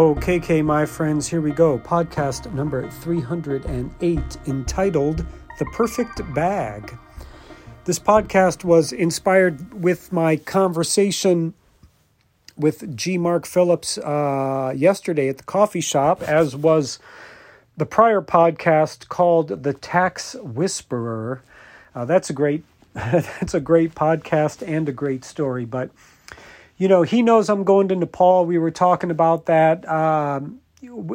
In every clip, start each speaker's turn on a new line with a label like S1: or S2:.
S1: Okay, my friends, here we go. Podcast number 308 entitled The Perfect Bag. This podcast was inspired with my conversation with G. Mark Phillips uh, yesterday at the coffee shop, as was the prior podcast called The Tax Whisperer. Uh, that's a great that's a great podcast and a great story, but you know, he knows I'm going to Nepal. We were talking about that. Um,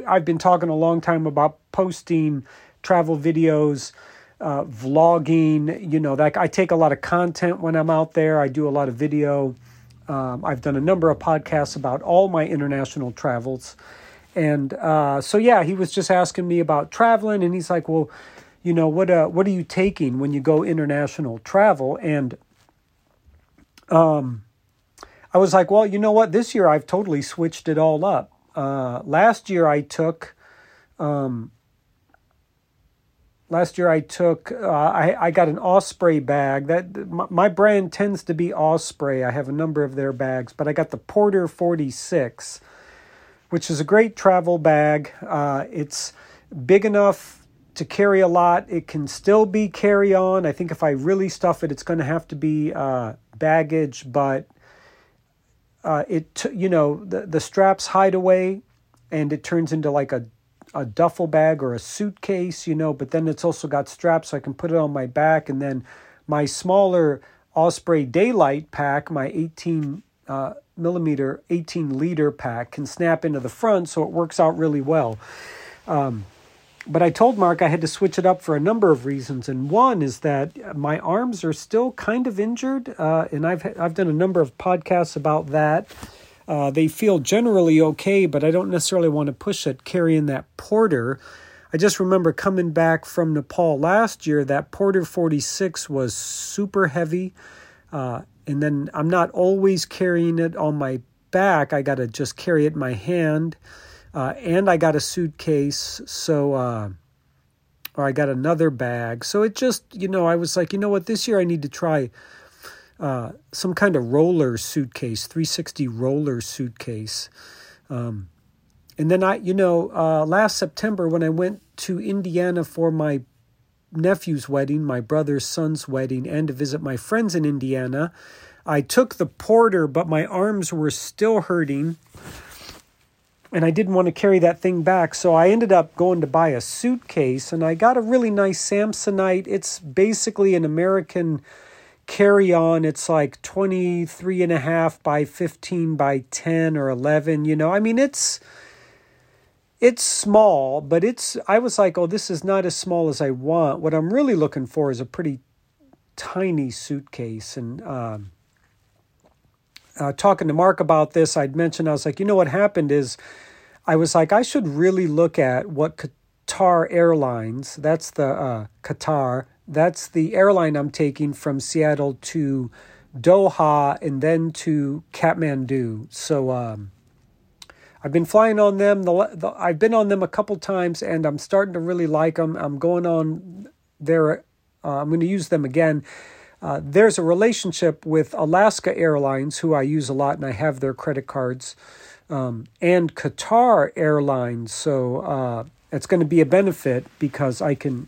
S1: I've been talking a long time about posting travel videos, uh, vlogging. You know, that I take a lot of content when I'm out there. I do a lot of video. Um, I've done a number of podcasts about all my international travels. And uh, so, yeah, he was just asking me about traveling, and he's like, "Well, you know, what uh, what are you taking when you go international travel?" And um, I was like, well, you know what? This year I've totally switched it all up. Uh, last year I took, um, last year I took, uh, I, I got an Osprey bag. That my, my, brand tends to be Osprey. I have a number of their bags, but I got the Porter 46, which is a great travel bag. Uh, it's big enough to carry a lot. It can still be carry on. I think if I really stuff it, it's going to have to be uh, baggage, but uh, it you know the the straps hide away, and it turns into like a a duffel bag or a suitcase, you know. But then it's also got straps, so I can put it on my back, and then my smaller Osprey Daylite pack, my 18 uh, millimeter, 18 liter pack, can snap into the front, so it works out really well. Um, but I told Mark I had to switch it up for a number of reasons, and one is that my arms are still kind of injured, uh, and I've I've done a number of podcasts about that. Uh, they feel generally okay, but I don't necessarily want to push it carrying that porter. I just remember coming back from Nepal last year. That Porter 46 was super heavy, uh, and then I'm not always carrying it on my back. I got to just carry it in my hand. Uh, and I got a suitcase, so uh, or I got another bag. So it just, you know, I was like, you know what, this year I need to try uh, some kind of roller suitcase, 360 roller suitcase. Um, and then I, you know, uh, last September when I went to Indiana for my nephew's wedding, my brother's son's wedding, and to visit my friends in Indiana, I took the porter, but my arms were still hurting and I didn't want to carry that thing back. So I ended up going to buy a suitcase and I got a really nice Samsonite. It's basically an American carry on. It's like 23 and a half by 15 by 10 or 11. You know, I mean, it's. It's small, but it's. I was like, oh, this is not as small as I want. What I'm really looking for is a pretty tiny suitcase. And um, uh, talking to Mark about this, I'd mentioned, I was like, you know what happened is I was like, I should really look at what Qatar Airlines, that's the uh, Qatar, that's the airline I'm taking from Seattle to Doha and then to Kathmandu. So um, I've been flying on them. The, the, I've been on them a couple times and I'm starting to really like them. I'm going on their, uh, I'm going to use them again. Uh, there's a relationship with Alaska Airlines, who I use a lot, and I have their credit cards um, and Qatar Airlines. So uh, it's going to be a benefit because I can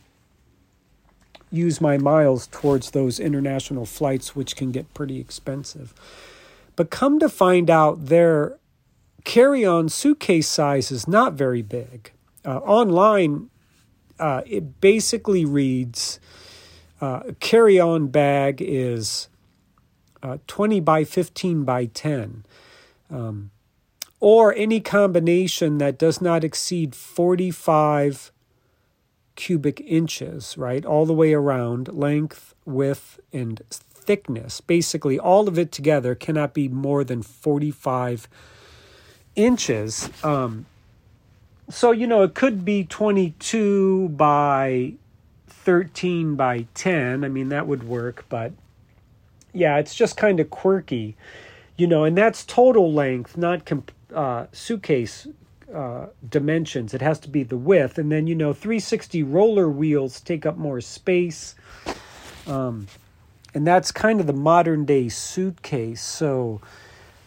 S1: use my miles towards those international flights, which can get pretty expensive. But come to find out, their carry on suitcase size is not very big. Uh, online, uh, it basically reads uh, carry on bag is uh, 20 by 15 by 10. Um, or any combination that does not exceed 45 cubic inches, right? All the way around, length, width, and thickness. Basically, all of it together cannot be more than 45 inches. Um, so, you know, it could be 22 by 13 by 10. I mean, that would work, but yeah, it's just kind of quirky, you know, and that's total length, not comp- uh, suitcase uh, dimensions. It has to be the width, and then you know 360 roller wheels take up more space, um, and that's kind of the modern day suitcase. So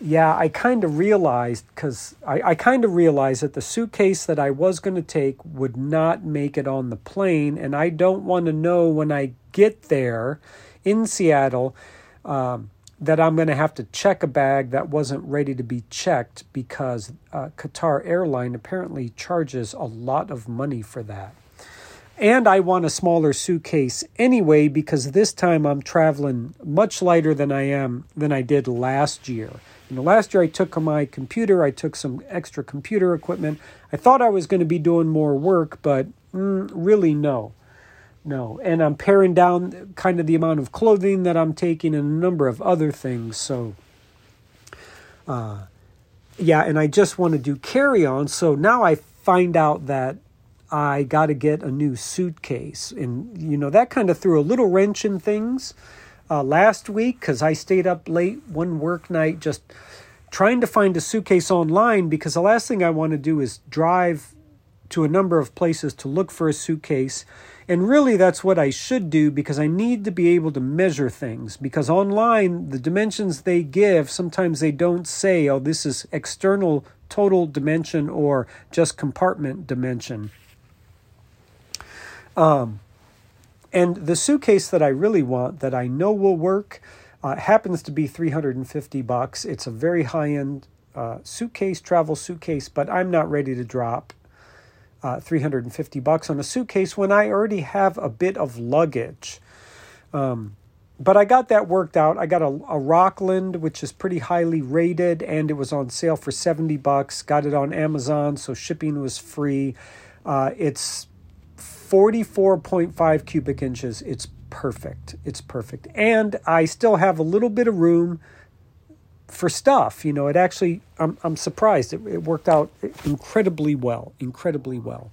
S1: yeah, I kind of realized because I, I kind of realized that the suitcase that I was going to take would not make it on the plane, and I don't want to know when I get there in Seattle um, that I'm going to have to check a bag that wasn't ready to be checked because uh, Qatar Airline apparently charges a lot of money for that. And I want a smaller suitcase anyway because this time I'm traveling much lighter than I am than I did last year. You know, last year I took my computer, I took some extra computer equipment. I thought I was going to be doing more work, but mm, really no. No. And I'm paring down kind of the amount of clothing that I'm taking and a number of other things. So, uh, yeah, and I just want to do carry on. So now I find out that I got to get a new suitcase. And, you know, that kind of threw a little wrench in things uh, last week because I stayed up late one work night just trying to find a suitcase online because the last thing I want to do is drive to a number of places to look for a suitcase. And really, that's what I should do because I need to be able to measure things. Because online, the dimensions they give, sometimes they don't say, oh, this is external total dimension or just compartment dimension. Um, and the suitcase that I really want, that I know will work, uh, happens to be 350 bucks. It's a very high end uh, suitcase, travel suitcase, but I'm not ready to drop uh, 350 bucks on a suitcase when I already have a bit of luggage. Um, but I got that worked out. I got a, a Rockland, which is pretty highly rated, and it was on sale for 70 bucks. Got it on Amazon, so shipping was free. Uh, it's 44.5 cubic inches. It's perfect. It's perfect. And I still have a little bit of room for stuff. You know, it actually, I'm, I'm surprised. It, it worked out incredibly well, incredibly well.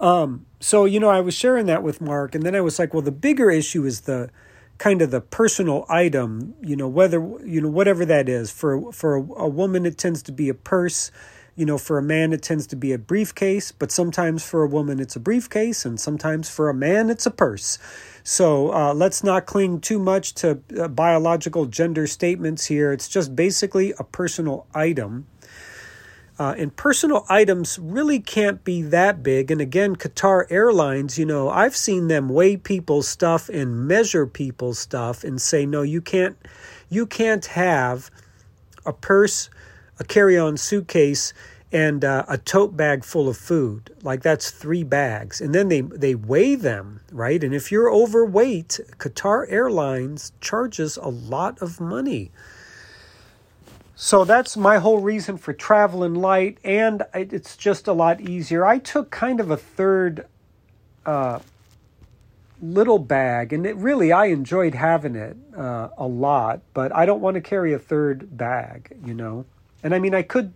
S1: Um, so, you know, I was sharing that with Mark, and then I was like, well, the bigger issue is the kind of the personal item, you know, whether, you know, whatever that is. For, for a, a woman, it tends to be a purse you know, for a man, it tends to be a briefcase, but sometimes for a woman, it's a briefcase, and sometimes for a man, it's a purse. So uh, let's not cling too much to uh, biological gender statements here. It's just basically a personal item. Uh, and personal items really can't be that big. And again, Qatar Airlines, you know, I've seen them weigh people's stuff and measure people's stuff and say, no, you can't, you can't have a purse a carry-on suitcase and uh, a tote bag full of food. Like that's three bags. And then they, they weigh them, right? And if you're overweight, Qatar Airlines charges a lot of money. So that's my whole reason for traveling light, and it's just a lot easier. I took kind of a third uh, little bag, and it really I enjoyed having it uh, a lot, but I don't want to carry a third bag, you know. And I mean, I could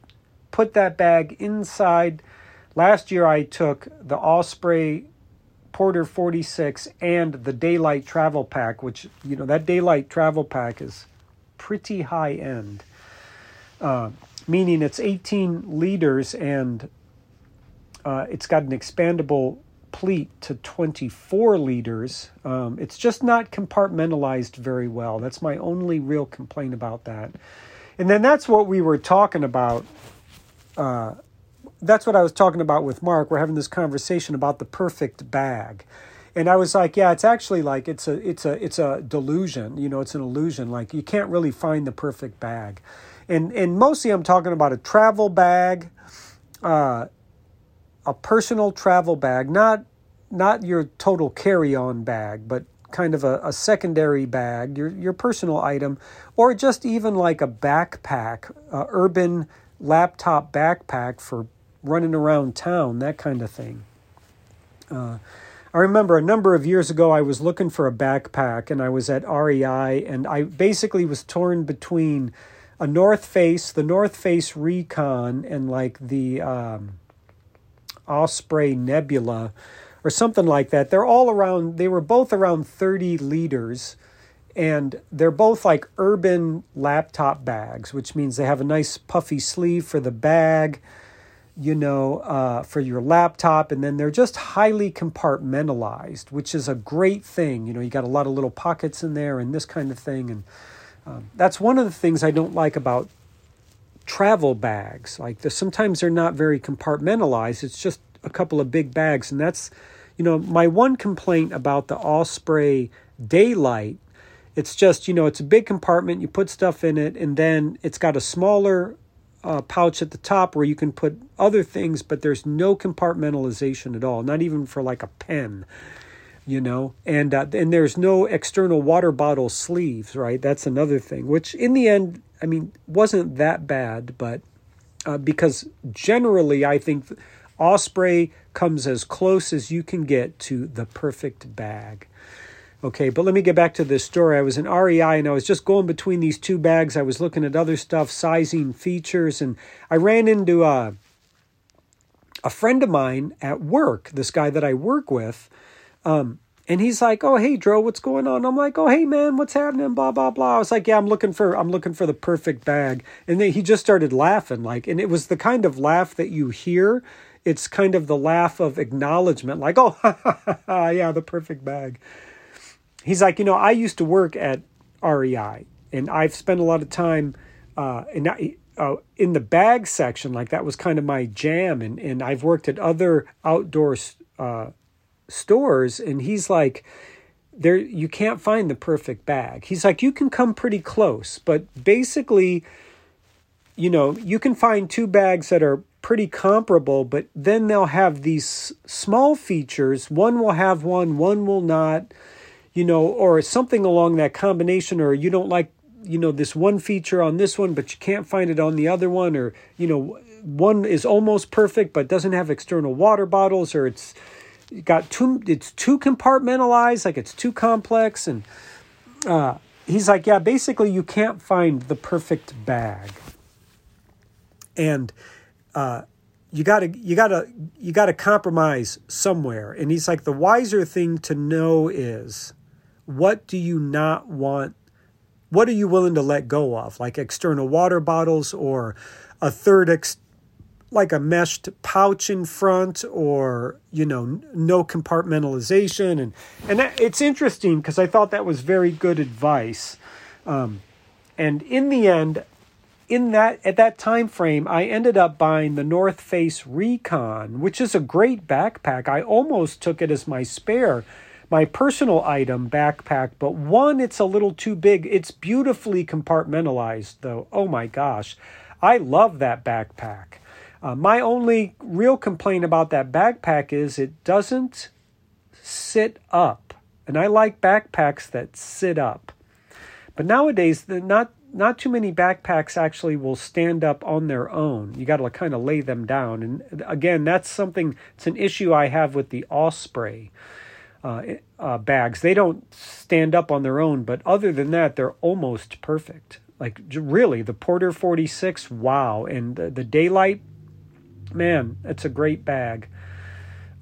S1: put that bag inside. Last year, I took the Osprey Porter 46 and the Daylite Travel Pack, which, you know, that Daylite Travel Pack is pretty high end, uh, meaning it's 18 liters and uh, it's got an expandable pleat to 24 liters. Um, it's just not compartmentalized very well. That's my only real complaint about that. And then that's what we were talking about. Uh, that's what I was talking about with Mark. We're having this conversation about the perfect bag. And I was like, yeah, it's actually like it's a it's a it's a delusion, you know, it's an illusion. Like you can't really find the perfect bag. And and mostly I'm talking about a travel bag, uh, a personal travel bag, not not your total carry-on bag, but kind of a, a secondary bag, your, your personal item, or just even like a backpack, urban laptop backpack for running around town, that kind of thing. Uh, I remember a number of years ago, I was looking for a backpack and I was at REI and I basically was torn between a North Face, the North Face Recon, and like the um, Osprey Nebula or something like that. They're all around, they were both around 30 liters. And they're both like urban laptop bags, which means they have a nice puffy sleeve for the bag, you know, uh, for your laptop. And then they're just highly compartmentalized, which is a great thing. You know, you got a lot of little pockets in there and this kind of thing. And Um, that's one of the things I don't like about travel bags. Like the, sometimes they're not very compartmentalized. It's just a couple of big bags, and that's you know my one complaint about the Osprey Daylite, it's just you know it's a big compartment. You put stuff in it, and then it's got a smaller uh, pouch at the top where you can put other things, but there's no compartmentalization at all. Not even for like a pen you know and uh, and there's no external water bottle sleeves right that's another thing which in the end i mean wasn't that bad but uh, because generally i think osprey comes as close as you can get to the perfect bag okay but let me get back to this story i was in rei and i was just going between these two bags i was looking at other stuff sizing features and i ran into a, a friend of mine at work this guy that i work with um, and he's like, "Oh, hey, Dro, what's going on?" I'm like, "Oh, hey, man, what's happening?" Blah blah blah. I was like, "Yeah, I'm looking for I'm looking for the perfect bag." And then he just started laughing, like, and it was the kind of laugh that you hear. It's kind of the laugh of acknowledgement, like, "Oh, yeah, the perfect bag." He's like, you know, I used to work at REI, and I've spent a lot of time uh, in uh, in the bag section. Like that was kind of my jam, and and I've worked at other outdoor. Uh, stores and he's like there you can't find the perfect bag. He's like you can come pretty close, but basically you know, you can find two bags that are pretty comparable, but then they'll have these small features. One will have one, one will not, you know, or something along that combination, or you don't like, you know, this one feature on this one, but you can't find it on the other one, or, you know, one is almost perfect but doesn't have external water bottles, or it's got too it's too compartmentalized like it's too complex and uh, he's like yeah basically you can't find the perfect bag and uh, you gotta you gotta you gotta compromise somewhere. And he's like the wiser thing to know is what do you not want what are you willing to let go of? Like external water bottles or a third ex- like a meshed pouch in front or you know no compartmentalization. And and that, it's interesting because i thought that was very good advice. Um, and in the end in that at that time frame i ended up buying the north face recon which is a great backpack. I almost took it as my spare my personal item backpack but one it's a little too big. It's beautifully compartmentalized though. Oh my gosh. I love that backpack. Uh, my only real complaint about that backpack is it doesn't sit up. And I like backpacks that sit up. But nowadays, not not too many backpacks actually will stand up on their own. You got to kind of lay them down. And again, that's something. It's an issue I have with the Osprey uh, uh, bags. They don't stand up on their own, but other than that, they're almost perfect. Like really, the Porter 46, wow, and the, the Daylite man, it's a great bag.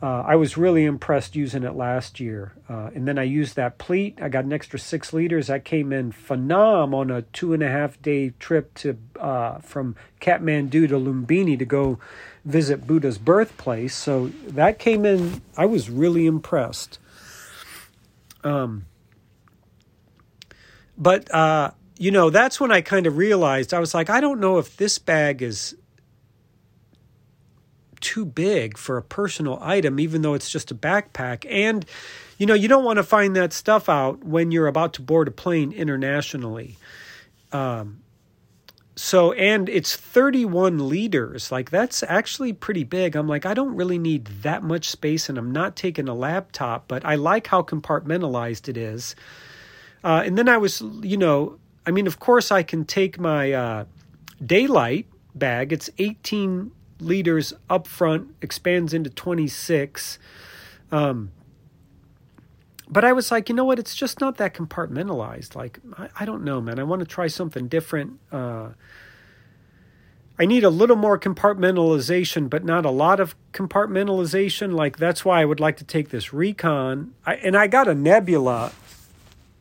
S1: Uh, I was really impressed using it last year. Uh, and then I used that pleat. I got an extra six liters. I came in phenom on a two and a half day trip to uh, from Kathmandu to Lumbini to go visit Buddha's birthplace. So that came in. I was really impressed. Um, but uh, you know, that's when I kind of realized I was like, I don't know if this bag is too big for a personal item, even though it's just a backpack. And, you know, you don't want to find that stuff out when you're about to board a plane internationally. Um, so, and it's 31 liters. Like, that's actually pretty big. I'm like, I don't really need that much space, and I'm not taking a laptop, but I like how compartmentalized it is. Uh, and then I was, you know, I mean, of course, I can take my uh, Daylite bag. It's 18 liters up front, expands into 26. Um, but I was like, you know what? It's just not that compartmentalized. Like, I, I don't know, man. I want to try something different. Uh, I need a little more compartmentalization, but not a lot of compartmentalization. Like, that's why I would like to take this Recon. I, and I got a Nebula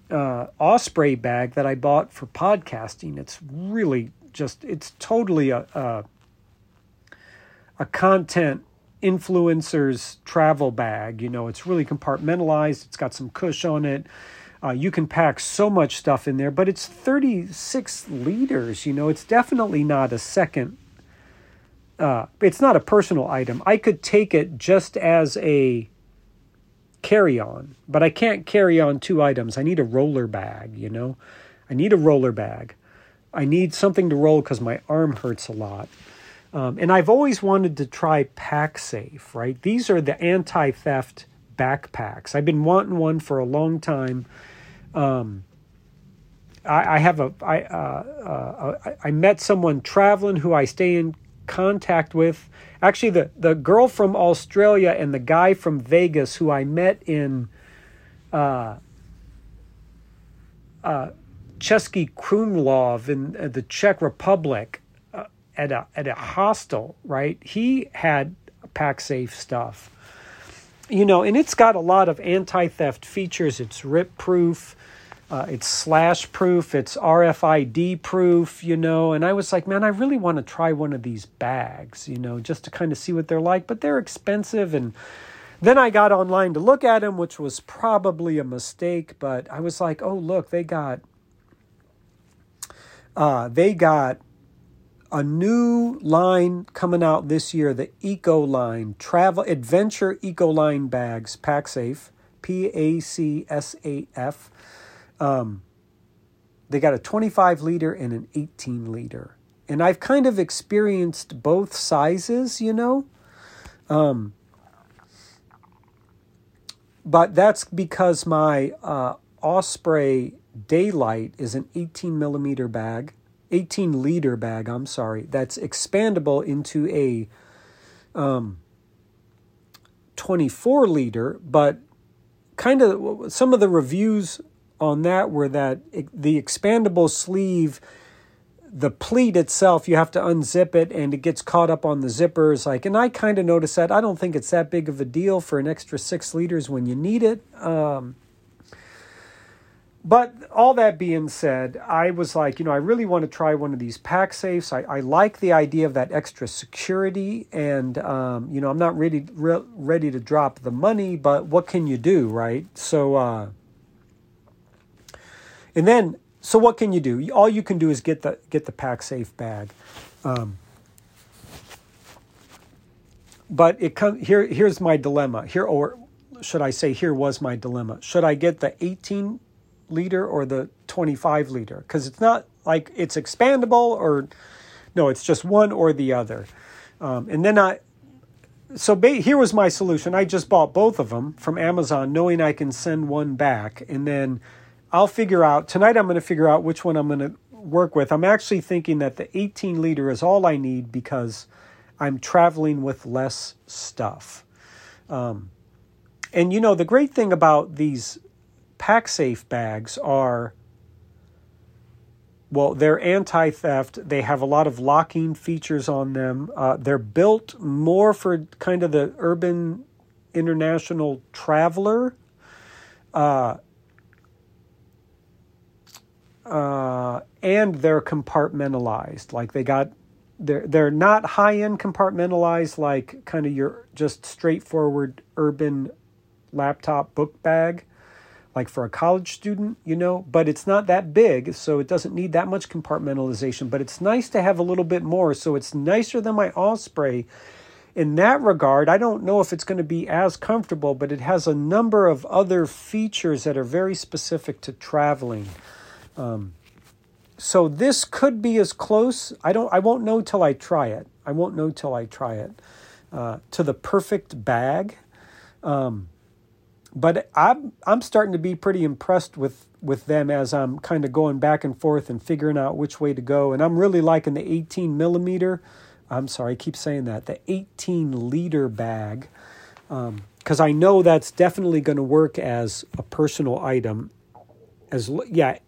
S1: uh, Osprey bag that I bought for podcasting. It's really just, it's totally a, a a content influencer's travel bag. You know, it's really compartmentalized. It's got some cush on it. Uh, you can pack so much stuff in there, but it's 36 liters. You know, it's definitely not a second. Uh, it's not a personal item. I could take it just as a carry on, but I can't carry on two items. I need a roller bag, you know? I need a roller bag. I need something to roll because my arm hurts a lot. Um, and I've always wanted to try PacSafe, right? These are the anti theft backpacks. I've been wanting one for a long time. Um, I, I, have a I uh, uh, I met someone traveling who I stay in contact with. Actually, the the girl from Australia and the guy from Vegas who I met in uh, uh, Český Krumlov in uh, the Czech Republic uh, at a at a hostel. Right, he had PacSafe stuff you know, and it's got a lot of anti theft features. It's rip proof, uh, it's slash proof, it's RFID proof, you know. And I was like, man, I really want to try one of these bags, you know, just to kind of see what they're like. But they're expensive. And then I got online to look at them, which was probably a mistake. But I was like, oh, look, they got. Uh, they got a new line coming out this year, the Eco Line Travel Adventure Eco Line bags, PacSafe, P A C S A F. Um, they got a 25 liter and an 18 liter. And I've kind of experienced both sizes, you know. Um, but that's because my uh, Osprey Daylite is an 18 millimeter bag 18 liter bag, I'm sorry, that's expandable into a um, 24 liter, but kind of some of the reviews on that were that the expandable sleeve the pleat itself you have to unzip it and it gets caught up on the zippers like and i kind of noticed that. I don't think it's that big of a deal for an extra six liters when you need it um, but all that being said, I was like, you know, I really want to try one of these PacSafes. I, I like the idea of that extra security, and um, you know, I'm not ready re- ready to drop the money, but what can you do, right? So, uh, and then, so what can you do? All you can do is get the get the PacSafe bag. Um, but it come here. Here's my dilemma. Here, or should I say, here was my dilemma. Should I get the 18 liter or the 25 liter because it's not like it's expandable or no, it's just one or the other. Um, and then I, so ba- here was my solution. I just bought both of them from Amazon, knowing I can send one back, and then I'll figure out tonight. I'm going to figure out which one I'm going to work with. I'm actually thinking that the 18 liter is all I need because I'm traveling with less stuff. Um, and you know the great thing about these PacSafe bags are well, they're anti theft. They have a lot of locking features on them. Uh, they're built more for kind of the urban international traveler. Uh, uh, and they're compartmentalized. Like they got, they're they're not high end compartmentalized like kind of your just straightforward urban laptop book bag like for a college student, you know, but it's not that big, so it doesn't need that much compartmentalization. But it's nice to have a little bit more, so it's nicer than my Osprey. In that regard, I don't know if it's going to be as comfortable, but it has a number of other features that are very specific to traveling. Um, so this could be as close. I don't. I won't know till I try it. I won't know till I try it. Uh, to the perfect bag. Um, but I'm I'm starting to be pretty impressed with with them as I'm kind of going back and forth and figuring out which way to go. And I'm really liking the 18 millimeter. I'm sorry, I keep saying that the 18 liter bag because um, I know that's definitely going to work as a personal item. As yeah,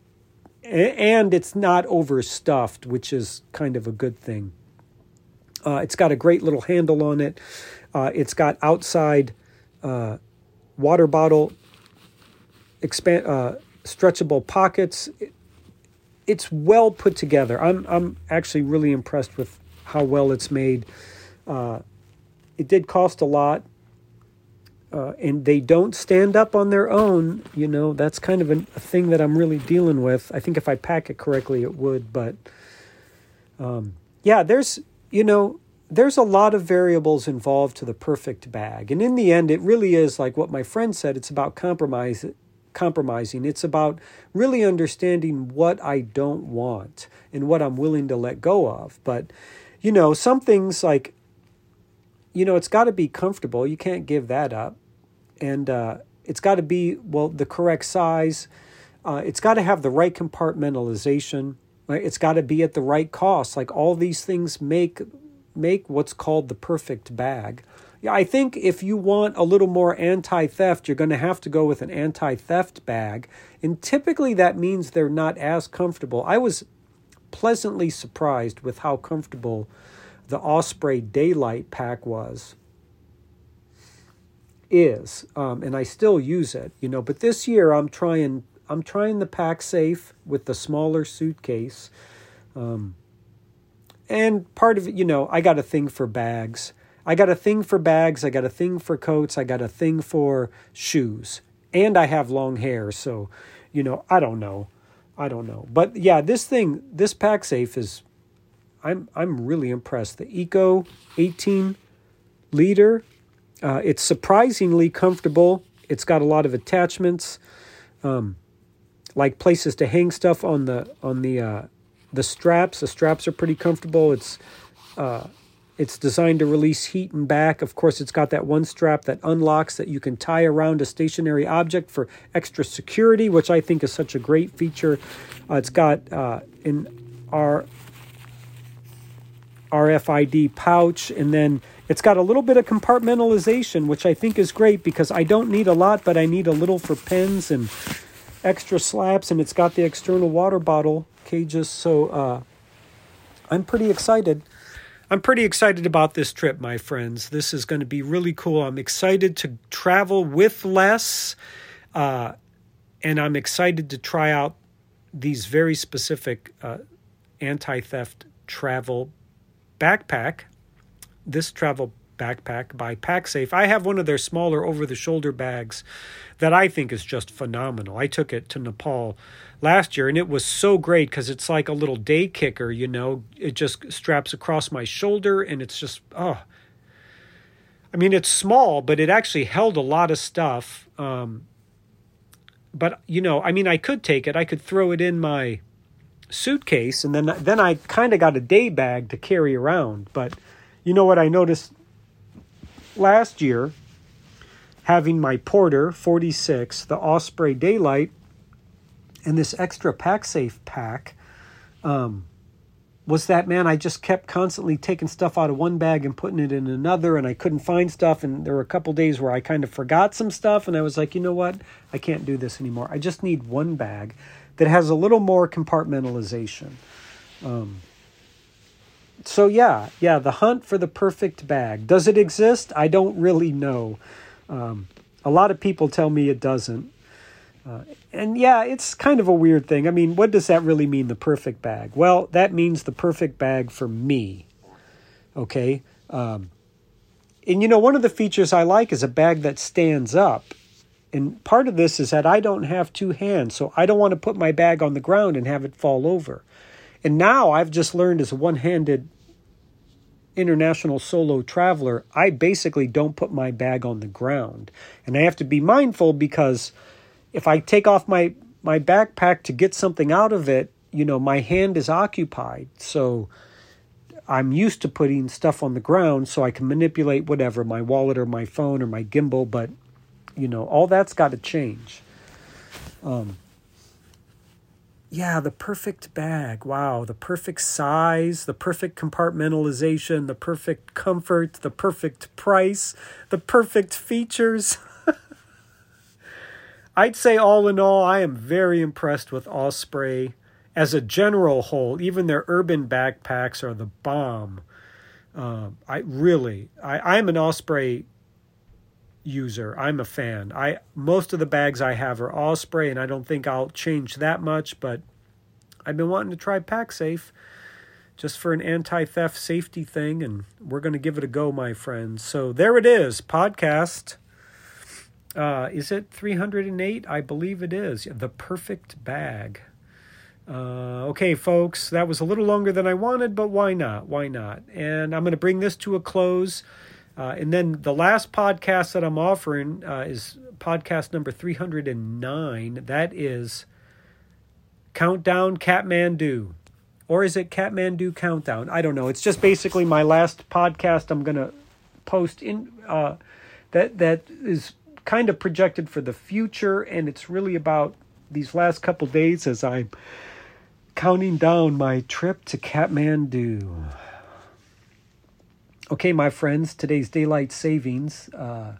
S1: and it's not overstuffed, which is kind of a good thing. Uh, it's got a great little handle on it. Uh, it's got outside. Uh, water bottle, expand, uh, stretchable pockets. it's well put together. I'm I'm actually really impressed with how well it's made. Uh, it did cost a lot. uh, and they don't stand up on their own, you know, that's kind of a, a, thing that I'm really dealing with. I think if I pack it correctly, it would, but um, yeah, there's, you know, there's a lot of variables involved to the perfect bag. And in the end, it really is like what my friend said it's about compromise, compromising. It's about really understanding what I don't want and what I'm willing to let go of. But, you know, some things like, you know, it's got to be comfortable. You can't give that up and uh, it's got to be well the correct size. Uh, it's got to have the right compartmentalization. Right? It's got to be at the right cost. Like all these things make make what's called the perfect bag. Yeah, I think if you want a little more anti-theft, you're going to have to go with an anti-theft bag, and typically that means they're not as comfortable. I was pleasantly surprised with how comfortable the Osprey Daylite pack was is, um, and I still use it, you know. But this year I'm trying I'm trying the PacSafe with the smaller suitcase, um, and part of it, you know, I got a thing for bags. I got a thing for bags. I got a thing for coats. I got a thing for shoes, and I have long hair, so you know I don't know, I don't know. But yeah, this thing, this PacSafe is. I'm I'm really impressed. The Eco 18 liter uh, it's surprisingly comfortable. It's got a lot of attachments, um, like places to hang stuff on the on the uh, the straps. The straps are pretty comfortable. It's uh, it's designed to release heat and back. Of course, it's got that one strap that unlocks that you can tie around a stationary object for extra security, which I think is such a great feature. Uh, it's got uh, in our RFID pouch, and then it's got a little bit of compartmentalization, which I think is great because I don't need a lot, but I need a little for pens and extra slaps, and it's got the external water bottle cages. So uh, I'm pretty excited. I'm pretty excited about this trip, my friends. This is going to be really cool. I'm excited to travel with less, uh, and I'm excited to try out these very specific uh, anti theft travel backpack, this travel backpack by PacSafe. I have one of their smaller over the shoulder bags that I think is just phenomenal. I took it to Nepal last year and it was so great because it's like a little day kicker, you know. It just straps across my shoulder and it's just, oh. I mean, it's small, but it actually held a lot of stuff. Um, but, you know, I mean, I could take it, I could throw it in my suitcase, and then then I kind of got a day bag to carry around. But you know what I noticed last year, having my Porter 46, the Osprey Daylite, and this extra PacSafe pack. Um, was that man I just kept constantly taking stuff out of one bag and putting it in another and I couldn't find stuff and there were a couple days where I kind of forgot some stuff and I was like, "You know what? I can't do this anymore. I just need one bag." that has a little more compartmentalization. Um, so yeah, yeah, the hunt for the perfect bag. Does it exist? I don't really know. Um, a lot of people tell me it doesn't. Uh, and yeah, it's kind of a weird thing. I mean, what does that really mean, the perfect bag? Well, that means the perfect bag for me. Okay? Um, and you know, one of the features I like is a bag that stands up and part of this is that I don't have two hands, so I don't want to put my bag on the ground and have it fall over. And now I've just learned as a one handed international solo traveler, I basically don't put my bag on the ground. And I have to be mindful because if I take off my, my backpack to get something out of it, you know, my hand is occupied. So I'm used to putting stuff on the ground so I can manipulate whatever, my wallet or my phone or my gimbal, but you know, all that's got to change. Um, yeah, the perfect bag. Wow, the perfect size, the perfect compartmentalization, the perfect comfort, the perfect price, the perfect features. I'd say, all in all, I am very impressed with Osprey as a general whole. Even their urban backpacks are the bomb. Uh, I really, I, I'm an Osprey user. I'm a fan. I most of the bags I have are Osprey, and I don't think I'll change that much. But I've been wanting to try PacSafe just for an anti-theft safety thing, and we're going to give it a go, my friends. So there it is, podcast Uh, is it 308? I believe it is. The Perfect Bag. Uh, okay, folks, that was a little longer than I wanted, but why not? Why not? And I'm going to bring this to a close. Uh, and then the last podcast that I'm offering uh, is podcast number 309. That is Countdown Kathmandu. Or is it Kathmandu Countdown? I don't know. It's just basically my last podcast I'm going to post in uh, that that is kind of projected for the future and it's really about these last couple days as I'm counting down my trip to Kathmandu. Okay, my friends, today's daylight savings, uh,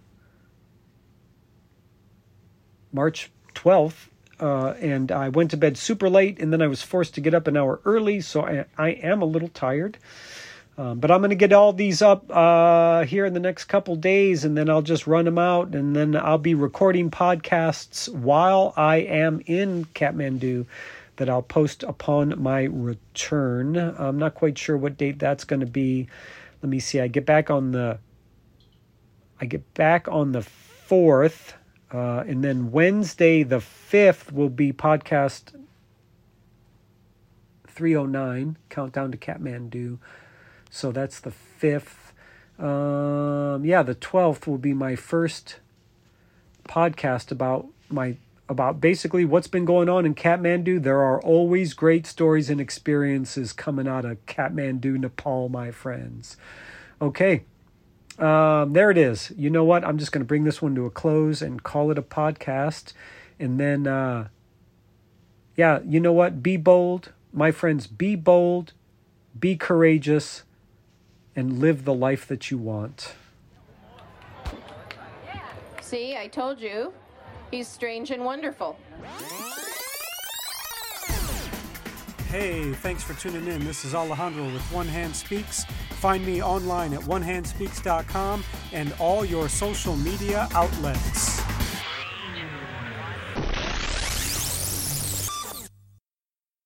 S1: March 12th, uh, and I went to bed super late, and then I was forced to get up an hour early, so I, I am a little tired. Um, but I'm going to get all these up uh, here in the next couple days, and then I'll just run them out, and then I'll be recording podcasts while I am in Kathmandu that I'll post upon my return. I'm not quite sure what date that's going to be. Let me see. I get back on the I get back on the fourth, uh, and then Wednesday the fifth will be podcast 309 countdown to Kathmandu. So that's the fifth. Um, yeah, the twelfth will be my first podcast about my about basically what's been going on in Kathmandu. There are always great stories and experiences coming out of Kathmandu, Nepal, my friends. Okay, um, there it is. You know what? I'm just going to bring this one to a close and call it a podcast. And then, uh, yeah, you know what? Be bold, my friends. Be bold, be courageous, and live the life that you want.
S2: See, I told you. He's strange and wonderful.
S1: Hey, thanks for tuning in. This is Alejandro with One Hand Speaks. Find me online at onehandspeaks.com and all your social media outlets.